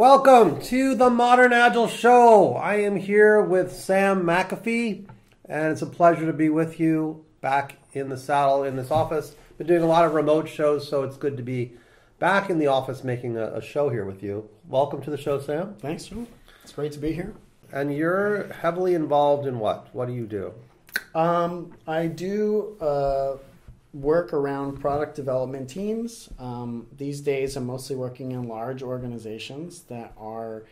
Welcome to the Modern Agile Show. I am here with Sam McAfee, and it's a pleasure to be with you back in the saddle in this office. Been doing a lot of remote shows, so it's good to be back in the office making a, a show here with you. Welcome to the show, Sam. Thanks, Joe. It's great to be here. And you're heavily involved in what? What do you do? Um, I do uh, work around product development teams. Um, these days, I'm mostly working in large organizations that are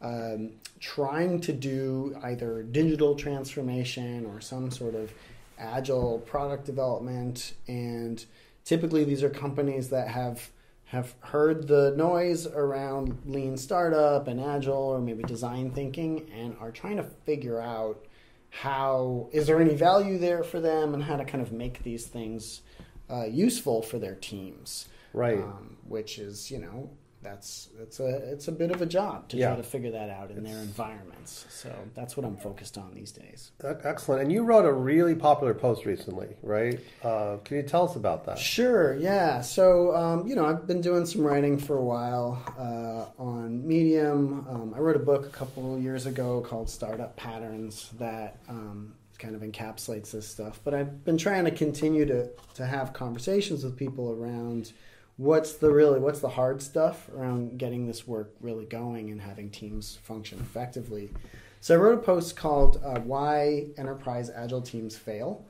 um, trying to do either digital transformation or some sort of agile product development. And typically, these are companies that have have heard the noise around lean startup and agile or maybe design thinking and are trying to figure out how is there any value there for them and how to kind of make these things uh, useful for their teams Right. um, which is you know that's it's a it's a bit of a job to Yeah. try to figure that out in their environments so that's what i'm focused on these days Excellent. And you wrote a really popular post recently, right? Uh, can you tell us about that? Sure, yeah. So, um, you know, I've been doing some writing for a while uh, on Medium. Um, I wrote a book a couple years ago called Startup Patterns that um, kind of encapsulates this stuff. But I've been trying to continue to, to have conversations with people around what's the really what's the hard stuff around getting this work really going and having teams function effectively. So I wrote a post called uh, "Why Enterprise Agile Teams Fail."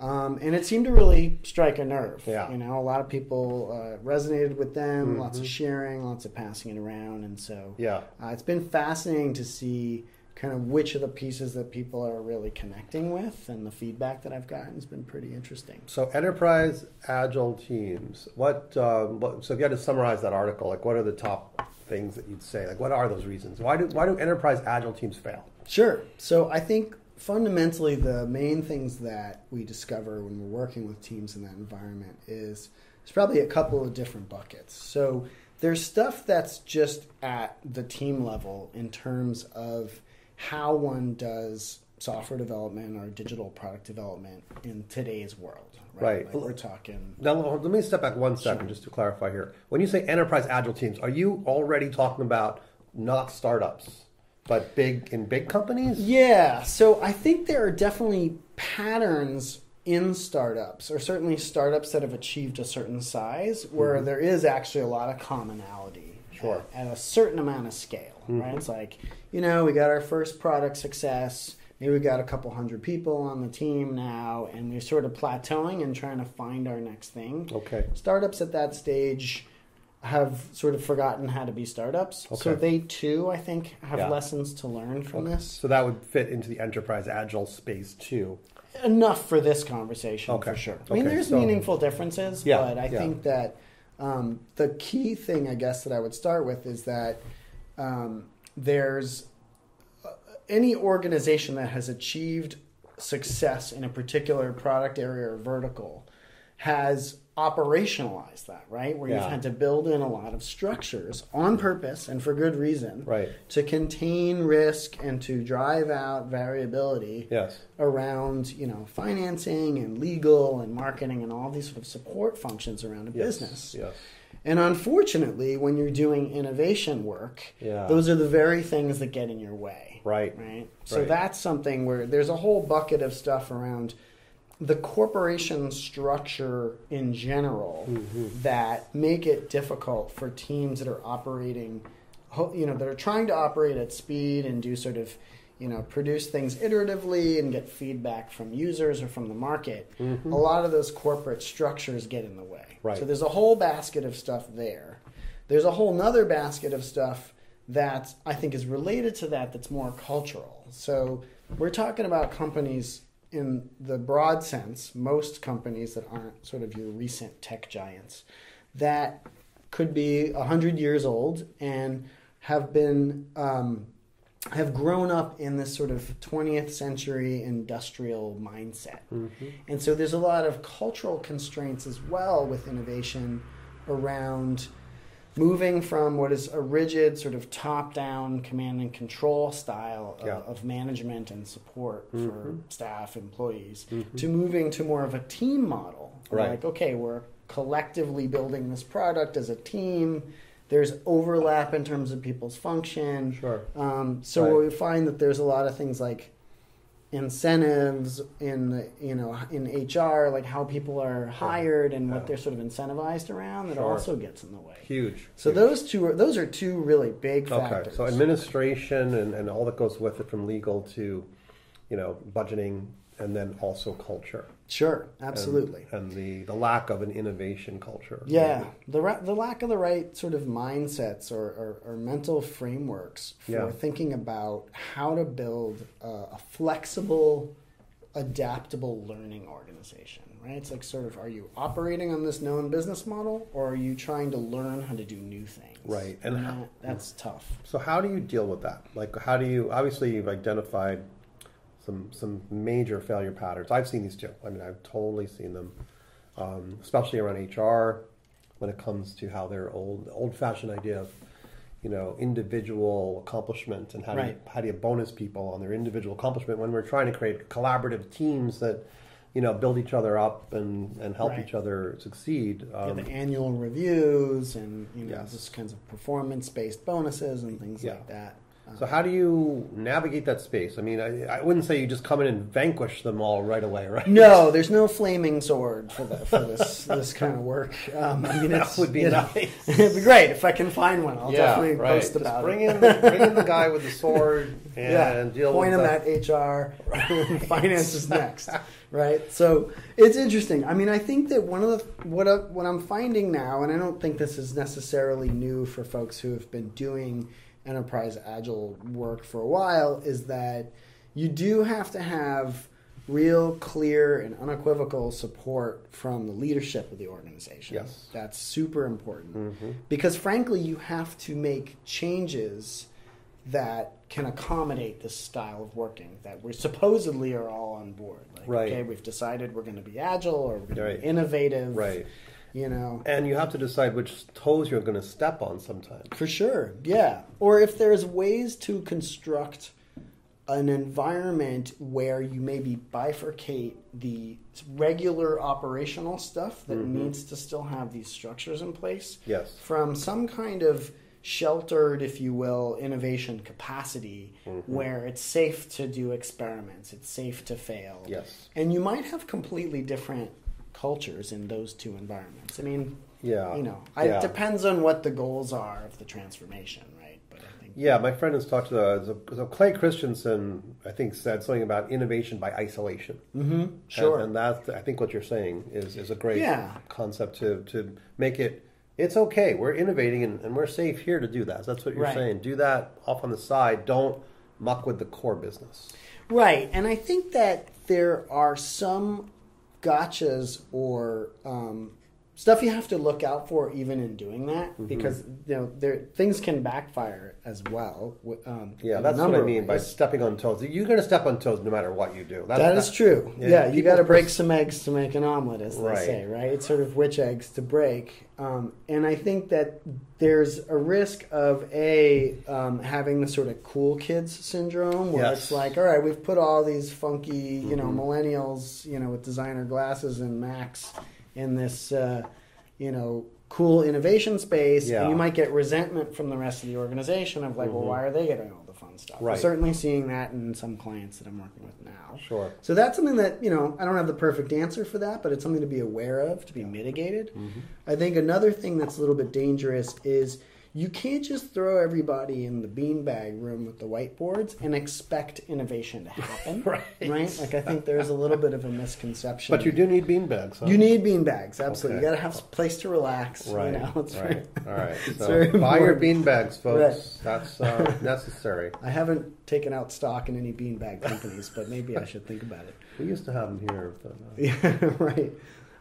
Um, and it seemed to really strike a nerve. Yeah. You know, a lot of people uh, resonated with them, lots Mm-hmm. of sharing, lots of passing it around. And so Yeah. uh, it's been fascinating to see kind of which of the pieces that people are really connecting with. And the feedback that I've gotten has been pretty interesting. So, enterprise agile teams. What, uh, what? So, if you had to summarize that article, like, what are the top things that you'd say? Like, what are those reasons? Why do why do enterprise agile teams fail? Sure. So I think fundamentally the main things that we discover when we're working with teams in that environment is there's probably a couple of different buckets. So there's stuff that's just at the team level in terms of how one does software development or digital product development in today's world. Right. Like we're talking Now, let me step back one second just to clarify here. When you say enterprise agile teams, are you already talking about not startups, but big in big companies? Yeah, so I think there are definitely patterns in startups, or certainly startups that have achieved a certain size, where mm-hmm. there is actually a lot of commonality Sure. at, at a certain amount of scale. Mm-hmm. Right? It's like, you know, we got our first product success. Maybe we got a couple hundred people on the team now, and we're sort of plateauing and trying to find our next thing. Okay. Startups at that stage have sort of forgotten how to be startups. So they too, I think, have Yeah. lessons to learn from this. So that would fit into the enterprise agile space too. enough for this conversation Okay. for sure. I mean, Okay, there's so- meaningful differences, Yeah, but I yeah. think that um, the key thing, I guess, that I would start with is that um, there's uh, any organization that has achieved success in a particular product area or vertical has operationalized that, right? Where Yeah. you've had to build in a lot of structures on purpose and for good reason Right. to contain risk and to drive out variability Yes. around you know financing and legal and marketing and all these sort of support functions around a Yes. business. Yes. And unfortunately, when you're doing innovation work, Yeah. those are the very things that get in your way. Right. Right. So Right. that's something where there's a whole bucket of stuff around the corporation structure in general Mm-hmm. that make it difficult for teams that are operating you know that are trying to operate at speed and do sort of you know produce things iteratively and get feedback from users or from the market a lot of those corporate structures get in the way Mm-hmm. Right. so there's a whole basket of stuff there there's a whole nother basket of stuff that I think is related to that that's more cultural. So we're talking about companies in the broad sense, most companies that aren't sort of your recent tech giants, that could be 100 years old and have been um, have grown up in this sort of 20th century industrial mindset. And so there's a lot of cultural constraints as well with innovation around moving from what is a rigid sort of top-down command and control style of, Yeah. of management and support for Mhm. staff employees Mhm. to moving to more of a team model Right. like okay we're collectively building this product as a team There's overlap in terms of people's function. Sure. Um, so Right. we find that there's a lot of things like incentives in the, you know in HR, like how people are hired and Yeah. what they're sort of incentivized around, that Sure. also gets in the way. Huge. So huge. those two are those are two really big Okay, factors. so administration and, and all that goes with it, from legal to, you know, budgeting, and then also culture. Sure, absolutely. And, the, the lack of an innovation culture. Yeah, the ra- the lack of the right sort of mindsets or, or, or mental frameworks for Yeah. thinking about how to build a, a flexible, adaptable learning organization. Right? It's like sort of, are you operating on this known business model, or are you trying to learn how to do new things? Right, and and how- that's tough. So how do you deal with that? Like, how do you? Obviously, you've identified some some major failure patterns. I've seen these too. I mean, I've totally seen them, um, especially around HR, when it comes to how their old old fashioned idea of, you know, individual accomplishment and how do you, how do you bonus people on their individual accomplishment when we're trying to create collaborative teams that, you know, build each other up and and help Right. each other succeed. Yeah, Um, the annual reviews and you know Yes. just kinds of performance based bonuses and things Yeah. like that. So how do you navigate that space? I mean, I, I wouldn't say you just come in and vanquish them all right away, right? No, there's no flaming sword for the, for this this kind of work. Um, I mean, That would be you know, nice. it'd be great if I can find one. I'll definitely right. post Just about bring it. in the, bring in the guy with the sword and yeah, deal point with them the, at HR. Finance is next, right? So it's interesting. I mean, I think that one of the what I, what I'm finding now, and I don't think this is necessarily new for folks who have been doing enterprise agile work for a while, is that you do have to have real clear and unequivocal support from the leadership of the organization. Yes. That's super important Mhm. because frankly you have to make changes that can accommodate this style of working that we supposedly are all on board like Right. okay we've decided we're going to be agile or we're going Right. to be innovative right. You know And you have to decide which toes you're going to step on sometimes. for sure yeah or if there's ways to construct an environment where you maybe bifurcate the regular operational stuff that Mhm. needs to still have these structures in place Yes. from some kind of sheltered, if you will, innovation capacity Mhm. where it's safe to do experiments, it's safe to fail. Yes. And you might have completely different cultures in those two environments. I mean, Yeah. you know, I, yeah. it depends on what the goals are of the transformation, right? But I think Yeah, my friend has talked to the, so Clay Christensen, I think, said something about innovation by isolation. hmm sure. And, and that, I think, what you're saying is, is a great Yeah. concept to to make it. It's okay. We're innovating and, and we're safe here to do that. That's what you're Right. saying. Do that off on the side. Don't muck with the core business. Right, and I think that there are some gotchas or um, stuff you have to look out for even in doing that Mm-hmm. because you know there things can backfire as well. Um, Yeah, that's what I mean by stepping on toes. You're going to step on toes no matter what you do. that is true. yeah, Yeah, you got to break some eggs to make an omelet, as Right. they say, right? It's sort of which eggs to break. Um, and I think that there's a risk of a um, having the sort of cool kids syndrome, where Yes. it's like, all right, we've put all these funky, you know, Mhm. millennials, you know, with designer glasses and Macs in this, uh, you know. Cool innovation space, Yeah. and you might get resentment from the rest of the organization of like, well, Mhm. why are they getting all the fun stuff? We're Right. certainly seeing that in some clients that I'm working with now. Sure. So that's something that, you know, I don't have the perfect answer for that, but it's something to be aware of, to be mitigated. Mm-hmm. I think another thing that's a little bit dangerous is you can't just throw everybody in the beanbag room with the whiteboards and expect innovation to happen. Right. Like I think there's a little bit of a misconception. But you do need beanbags. Huh? You need beanbags, absolutely. Okay. You got to have a place to relax. Right. You know, it's right. very- All right. So buy your beanbags, folks. That's uh, necessary. I haven't taken out stock in any beanbag companies, but maybe I should think about it. We used to have them here. But, uh, Yeah, right.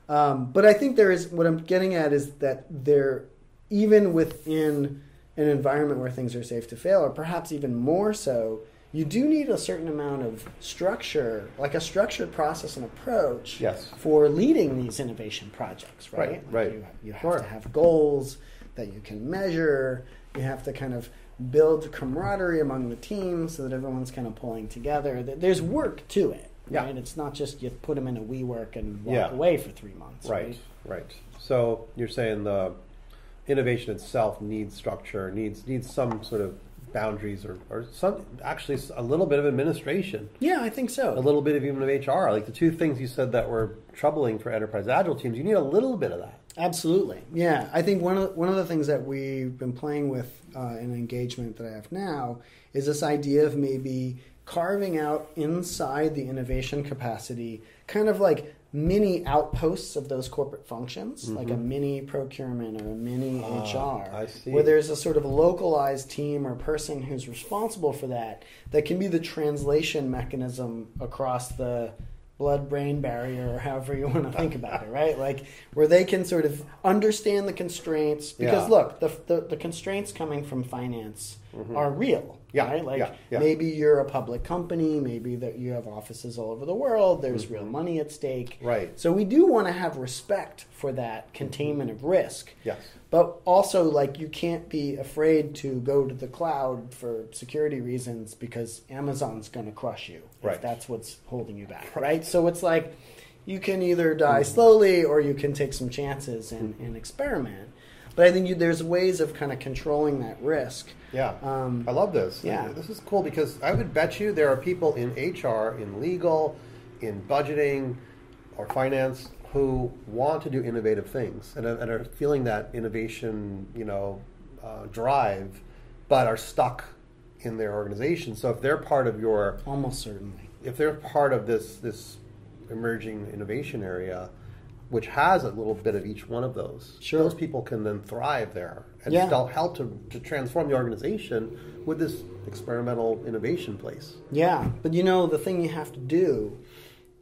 Um, but I think there is what I'm getting at is that there, even within an environment where things are safe to fail, or perhaps even more so, you do need a certain amount of structure, like a structured process and approach Yes. for leading these innovation projects, right? Right, Like right. You, you have Sure. to have goals that you can measure. You have to kind of build camaraderie among the team so that everyone's kind of pulling together. Th- There's work to it, Yeah. right? It's not just you put them in a WeWork and walk Yeah. away for three months, right. right? Right. So you're saying the innovation itself needs structure, needs needs some sort of boundaries or, or some actually a little bit of administration, Yeah, I think so. a little bit of even of HR. Like the two things you said that were troubling for enterprise agile teams, you need a little bit of that. Absolutely, yeah. I think one of one of the things that we've been playing with uh, in engagement that I have now is this idea of maybe carving out inside the innovation capacity, kind of like mini outposts of those corporate functions, like a mini procurement or a mini Mm-hmm. Ah, HR, I see. where there's a sort of localized team or person who's responsible for that. That can be the translation mechanism across the blood brain barrier or however you want to think about it right like where they can sort of understand the constraints because Yeah. look the, the, the constraints coming from finance are real Mm-hmm. Yeah, right like yeah, yeah. maybe you're a public company maybe that you have offices all over the world there's real money at stake Mm-hmm. Right. so we do want to have respect for that containment of risk Yes. but also, like, you can't be afraid to go to the cloud for security reasons because Amazon's going to crush you Right. if that's what's holding you back, right? So it's like you can either die slowly or you can take some chances and, and experiment. But I think you, there's ways of kind of controlling that risk. Yeah, Um, I love this. yeah. this is cool because I would bet you there are people in HR, in legal, in budgeting, or finance who want to do innovative things and are, and are feeling that innovation, you know, uh, drive, but are stuck in their organization. So if they're part of your, Almost certainly. if they're part of this this emerging innovation area, which has a little bit of each one of those, Sure. those people can then thrive there and Yeah. still help to, to transform the organization with this experimental innovation place. Yeah. But you know, the thing you have to do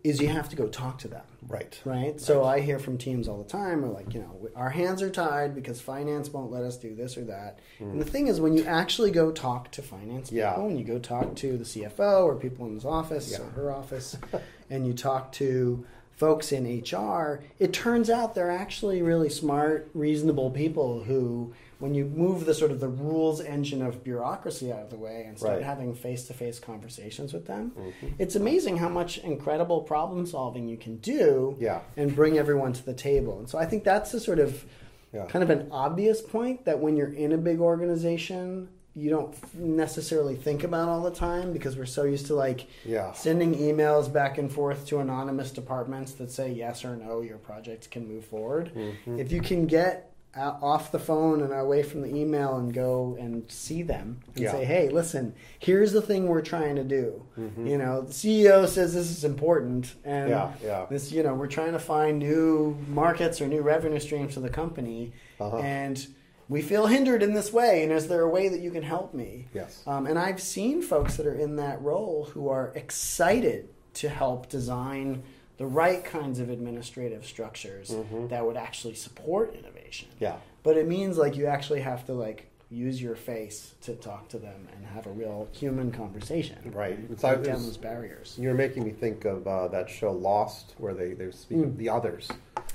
is you have to go talk to them. Right. Right. So I hear from teams all the time, are like, you know, our hands are tied because finance won't let us do this or that. And the mm. thing is, when you actually go talk to finance people, Yeah. and you go talk to the CFO or people in his office Yeah. or her office, and you talk to folks in HR, it turns out they're actually really smart, reasonable people who, when you move the sort of the rules engine of bureaucracy out of the way and start Right. having face-to-face conversations with them, Mm-hmm. it's amazing how much incredible problem solving you can do Yeah. and bring everyone to the table. And so I think that's the sort of Yeah. kind of an obvious point that when you're in a big organization, you don't necessarily think about all the time because we're so used to like Yeah. sending emails back and forth to anonymous departments that say yes or no, your project can move forward. Mm-hmm. If you can get off the phone and away from the email and go and see them and Yeah. say, hey, listen, here's the thing we're trying to do. You know, the CEO says this is important, and Yeah, yeah. this, you know, we're trying to find new markets or new revenue streams for the company, Uh-huh. and we feel hindered in this way. And is there a way that you can help me? Yes. Um, and I've seen folks that are in that role who are excited to help design the right kinds of administrative structures that would actually support innovation. Mm-hmm. Yeah. But it means like you actually have to like use your face to talk to them and have a real human conversation. Right. It's, Break down those barriers. you're making me think of uh, that show Lost, where they they speak Mm. of the others.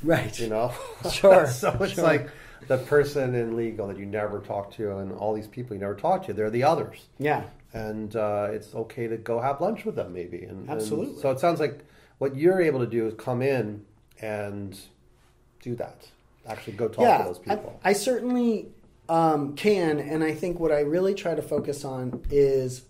Right. You know. Sure, so it's sure. like the person in legal that you never talk to, and all these people you never talk to. They're the others. Yeah. and uh, it's okay to go have lunch with them maybe and, and Absolutely. so it sounds like what you're able to do is come in and do that actually go talk yeah, to those people I, I certainly um, can, and I think what I really try to focus on is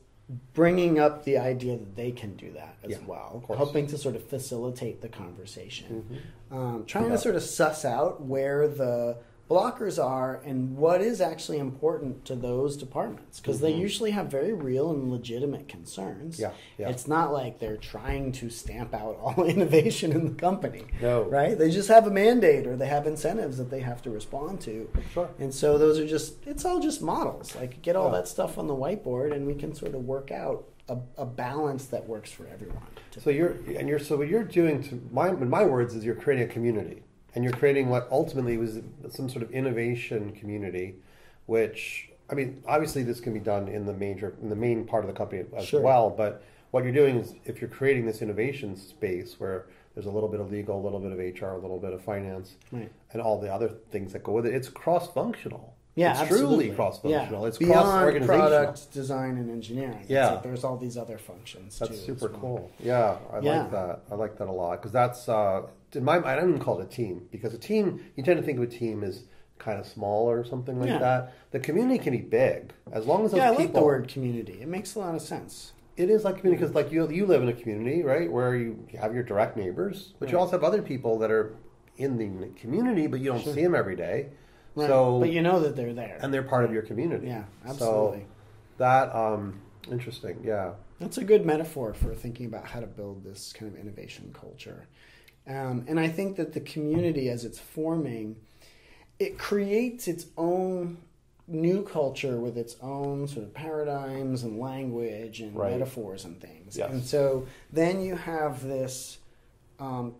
bringing up the idea that they can do that as Yeah, well, of course. helping to sort of facilitate the conversation, um, trying Yeah. to sort of suss out where the blockers are and what is actually important to those departments because they usually have very real and legitimate concerns. Mm-hmm. Yeah, yeah. It's not like they're trying to stamp out all innovation in the company. No. Right? They just have a mandate or they have incentives that they have to respond to. Sure. And so those are just, it's all just models. Like get all Yeah. that stuff on the whiteboard and we can sort of work out a, a balance that works for everyone. so you're and you're so what you're doing to my in my words is you're creating a community and you're creating what ultimately was some sort of innovation community which i mean obviously this can be done in the major in the main part of the company as Sure. well but what you're doing is if you're creating this innovation space where there's a little bit of legal a little bit of hr a little bit of finance Right. and all the other things that go with it it's cross-functional Yeah, it's absolutely. truly cross-functional Yeah. it's beyond cross-organizational product design and engineering. It's Yeah. like there's all these other functions. That's too, super well. cool. Yeah, I Yeah. like that. I like that a lot because that's uh, in my. I don't even call it a team because a team. You tend to think of a team as kind of small or something like Yeah. that. The community can be big as long as those Yeah, I people. like the word community. It makes a lot of sense. It is like community because, like you, you live in a community, right, where you have your direct neighbors, but you also have other people that are in the community, but you don't Sure. see them every day. Right. So, but you know that they're there. and they're part of your community. yeah, So absolutely. that um, interesting. Yeah. That's a good metaphor for thinking about how to build this kind of innovation culture. Um, and I think that the community, as it's forming, it creates its own new culture with its own sort of paradigms and language and Right. metaphors and things. Yes. And so then you have this um,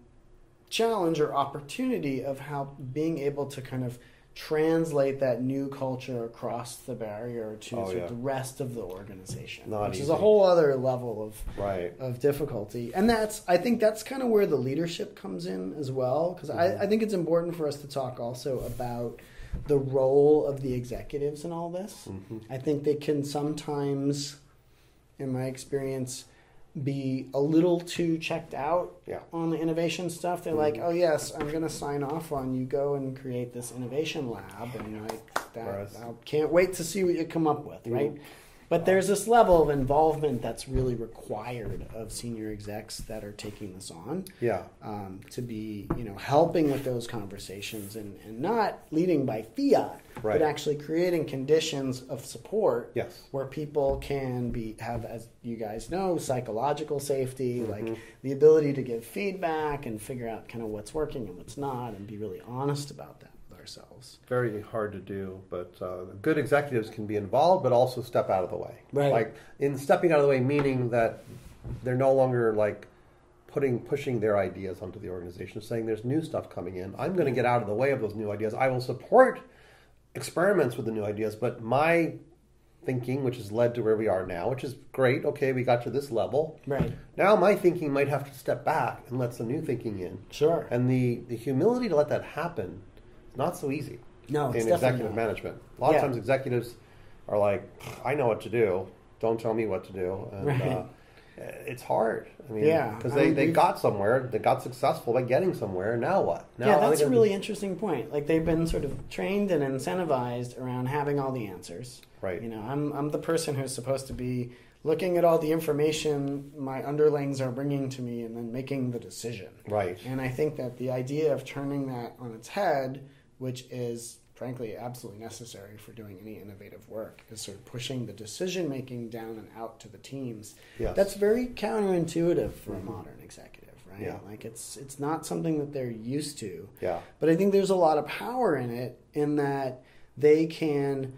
challenge or opportunity of how being able to kind of translate that new culture across the barrier to Oh, yeah. the rest of the organization, Not which is a whole other level of Right. of difficulty. And that's I think that's kind of where the leadership comes in as well because Mm-hmm. I, I think it's important for us to talk also about the role of the executives in all this. Mhm. I think they can sometimes, in my experience, be a little too checked out Yeah. on the innovation stuff. They're like, Mhm. "Oh yes, I'm going to sign off on you go and create this innovation lab," and like that, I can't wait to see what you come up with, Mhm. right? But there's this level of involvement that's really required of senior execs that are taking this on Yeah. um, to be, you know, helping with those conversations and, and not leading by fiat, Right. but actually creating conditions of support Yes. where people can be have, as you guys know, psychological safety, Mhm. like the ability to give feedback and figure out kind of what's working and what's not, and be really honest about that ourselves. Very hard to do, but uh, good executives can be involved, but also step out of the way. Right. Like in stepping out of the way, meaning that they're no longer like putting pushing their ideas onto the organization, saying there's new stuff coming in. I'm going to get out of the way of those new ideas. I will support experiments with the new ideas, but my thinking, which has led to where we are now, which is great. Okay, we got to this level. Right. Now my thinking might have to step back and let some new thinking in. Sure. And the, the humility to let that happen not so easy No, it's in executive management. A lot Yeah. of times executives are like, I know what to do. Don't tell me what to do. And Right. uh, it's hard. I mean, Yeah, because I they, mean, they got somewhere. They got successful by getting somewhere. Now what? Now yeah, that's a really interesting point. Like they've been sort of trained and incentivized around having all the answers. Right. You know, I'm I'm the person who's supposed to be looking at all the information my underlings are bringing to me and then making the decision. Right. And I think that the idea of turning that on its head, which is frankly absolutely necessary for doing any innovative work, is sort of pushing the decision making down and out to the teams. Yes. That's very counterintuitive for a mm-hmm. modern executive, right? Yeah. Like it's it's not something that they're used to. Yeah. But I think there's a lot of power in it in that they can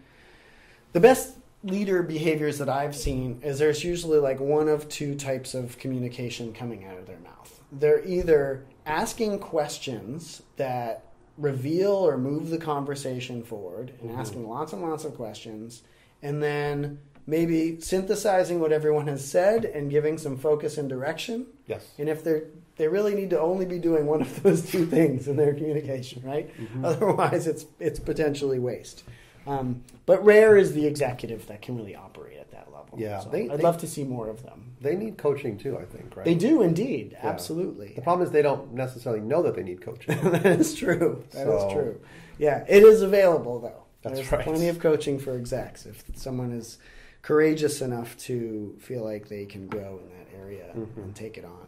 the best leader behaviors that I've seen is there's usually like one of two types of communication coming out of their mouth. They're either asking questions that reveal or move the conversation forward and Mhm. asking lots and lots of questions and then maybe synthesizing what everyone has said and giving some focus and direction Yes. and if they're they really need to only be doing one of those two things in their communication, right? Mhm. Otherwise, it's it's potentially waste. Um, but rare is the executive that can really operate at that level. Yeah, So they- I'd they- love to see more of them. They need coaching too. I think. Right. They do indeed, Yeah. absolutely. The problem is they don't necessarily know that they need coaching. that is true. That is So- true. Yeah, it is available though. That's There's right. plenty of coaching for execs if someone is courageous enough to feel like they can grow in that area Mhm. and take it on.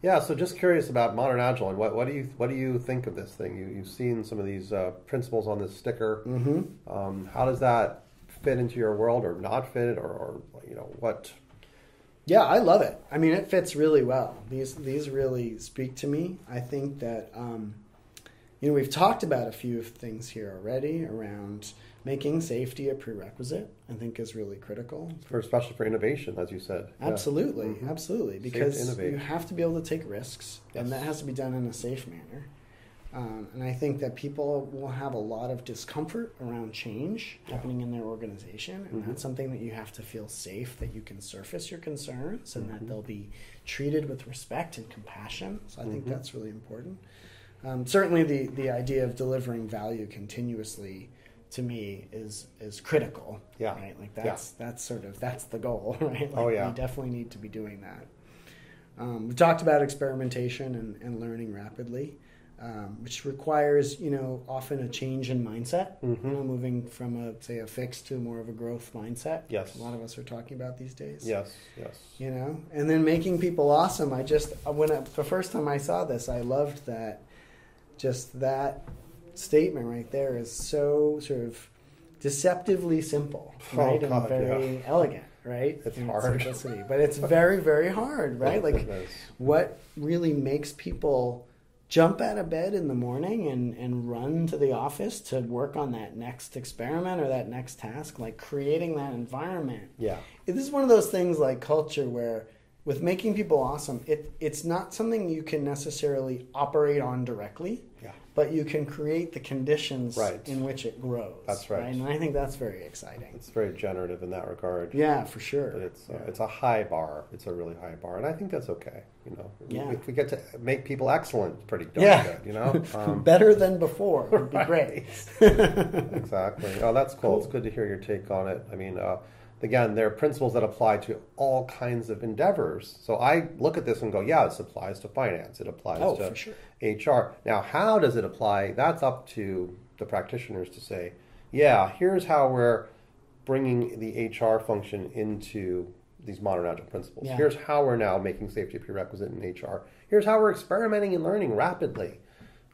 Yeah, so just curious about modern agile and what, what do you what do you think of this thing? You you've seen some of these uh, principles on this sticker. Mm-hmm. Um, how does that fit into your world, or not fit, or, or you know what? Yeah, I love it. I mean, it fits really well. These these really speak to me. I think that um, you know we've talked about a few things here already around making safety a prerequisite. I think is really critical. For especially for innovation, as you said. Yeah. Absolutely, Mhm. absolutely, because you have to be able to take risks, and that has to be done in a safe manner. Um, and I think that people will have a lot of discomfort around change Yeah. happening in their organization, and Mhm. that's something that you have to feel safe that you can surface your concerns and Mhm. that they'll be treated with respect and compassion. So I think Mhm. that's really important. Um, certainly, the the idea of delivering value continuously to me is is critical. Yeah. Right. Like Yeah. that's that's sort of that's the goal. Right. Like Oh, yeah. We definitely need to be doing that. Um, we've talked about experimentation and, and learning rapidly. um, which requires you know often a change in mindset. Mhm. You know, moving from a say a fixed to more of a growth mindset. Yes. a lot of us are talking about these days. Yes, yes. You know, and then making people awesome. I just when I, the first time I saw this, I loved that. Just that statement right there is so sort of deceptively simple, Oh, right, God, and very elegant, right? It's hard. simplicity, but it's very, very hard, right? Oh, like what really makes people jump out of bed in the morning and, and run to the office to work on that next experiment or that next task, like creating that environment. yeah, This is one of those things like culture where with making people awesome, it, it's not something you can necessarily operate on directly, yeah. but you can create the conditions Right. in which it grows. That's right. And I think that's very exciting. It's very generative in that regard. Yeah, for sure. But it's uh, it's a high bar. It's a really high bar, and I think that's okay. You know, Yeah. if we get to make people excellent, pretty darn Yeah. good. You know, um, Better than before would be Right. great. exactly. Oh, that's cool. Cool. It's good to hear your take on it. I mean, uh, again, there are principles that apply to all kinds of endeavors. So I look at this and go, yeah, this applies to finance. It applies Oh, to sure. HR. Now, how does it apply? That's up to the practitioners to say, yeah, here's how we're bringing the HR function into these modern agile principles. Yeah. Here's how we're now making safety a prerequisite in HR. Here's how we're experimenting and learning rapidly.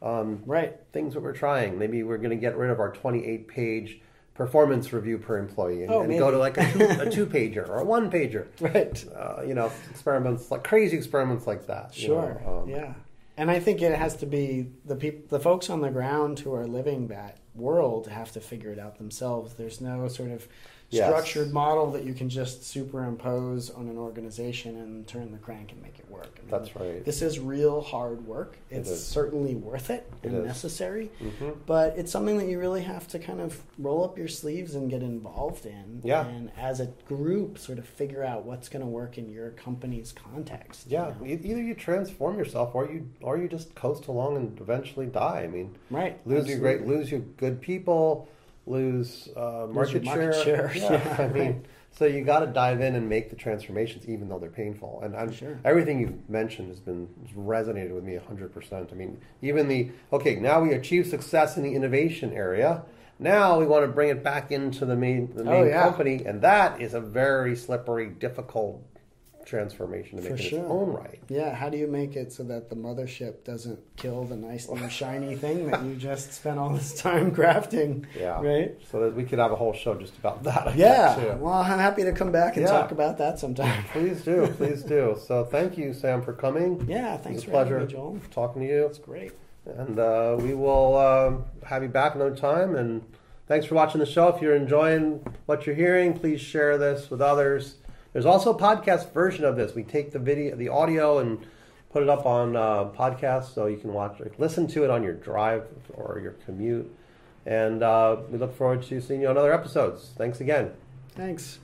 Um, Right. things that we're trying. Maybe we're going to get rid of our 28 page performance review per employee and, Oh, and go to like a two, a two pager or a one pager. Right. Uh, you know, experiments like crazy experiments like that. you Sure. know, um, yeah. And I think it has to be the peop- the folks on the ground who are living that world have to figure it out themselves. There's no sort of Yes. structured model that you can just superimpose on an organization and turn the crank and make it work. I mean, That's right. This is real hard work. It's is. certainly worth it It and is. necessary, hmm but it's something that you really have to kind of roll up your sleeves and get involved in. Yeah. And as a group, sort of figure out what's going to work in your company's context. you Yeah, know? e- either you transform yourself or you or you just coast along and eventually die. I mean, Right. lose you great, lose you good people, lose uh, Lose your market, market share. share. Yeah, I mean, so you got to dive in and make the transformations, even though they're painful. And I'm, Sure. everything you've mentioned has been has resonated with me hundred percent. I mean, even the okay, now we achieve success in the innovation area. Now we want to bring it back into the main the Oh, main yeah. company, and that is a very slippery, difficult transformation to For make in sure. its own right. Yeah, how do you make it so that the mothership doesn't kill the nice new shiny thing that you just spent all this time crafting? Yeah. Right? So that we could have a whole show just about that. I Yeah. Well, I'm happy to come back and Yeah. talk about that sometime. Please do, please do. So thank you, Sam, for coming. Yeah, thanks It's a for pleasure me, Joel. talking to you. It's great. And uh, we will um, have you back another time. And thanks for watching the show. If you're enjoying what you're hearing, please share this with others. There's also a podcast version of this. We take the video, the audio, and put it up on uh, podcast so you can watch, listen to it on your drive or your commute. And uh, we look forward to seeing you on other episodes. Thanks again. Thanks.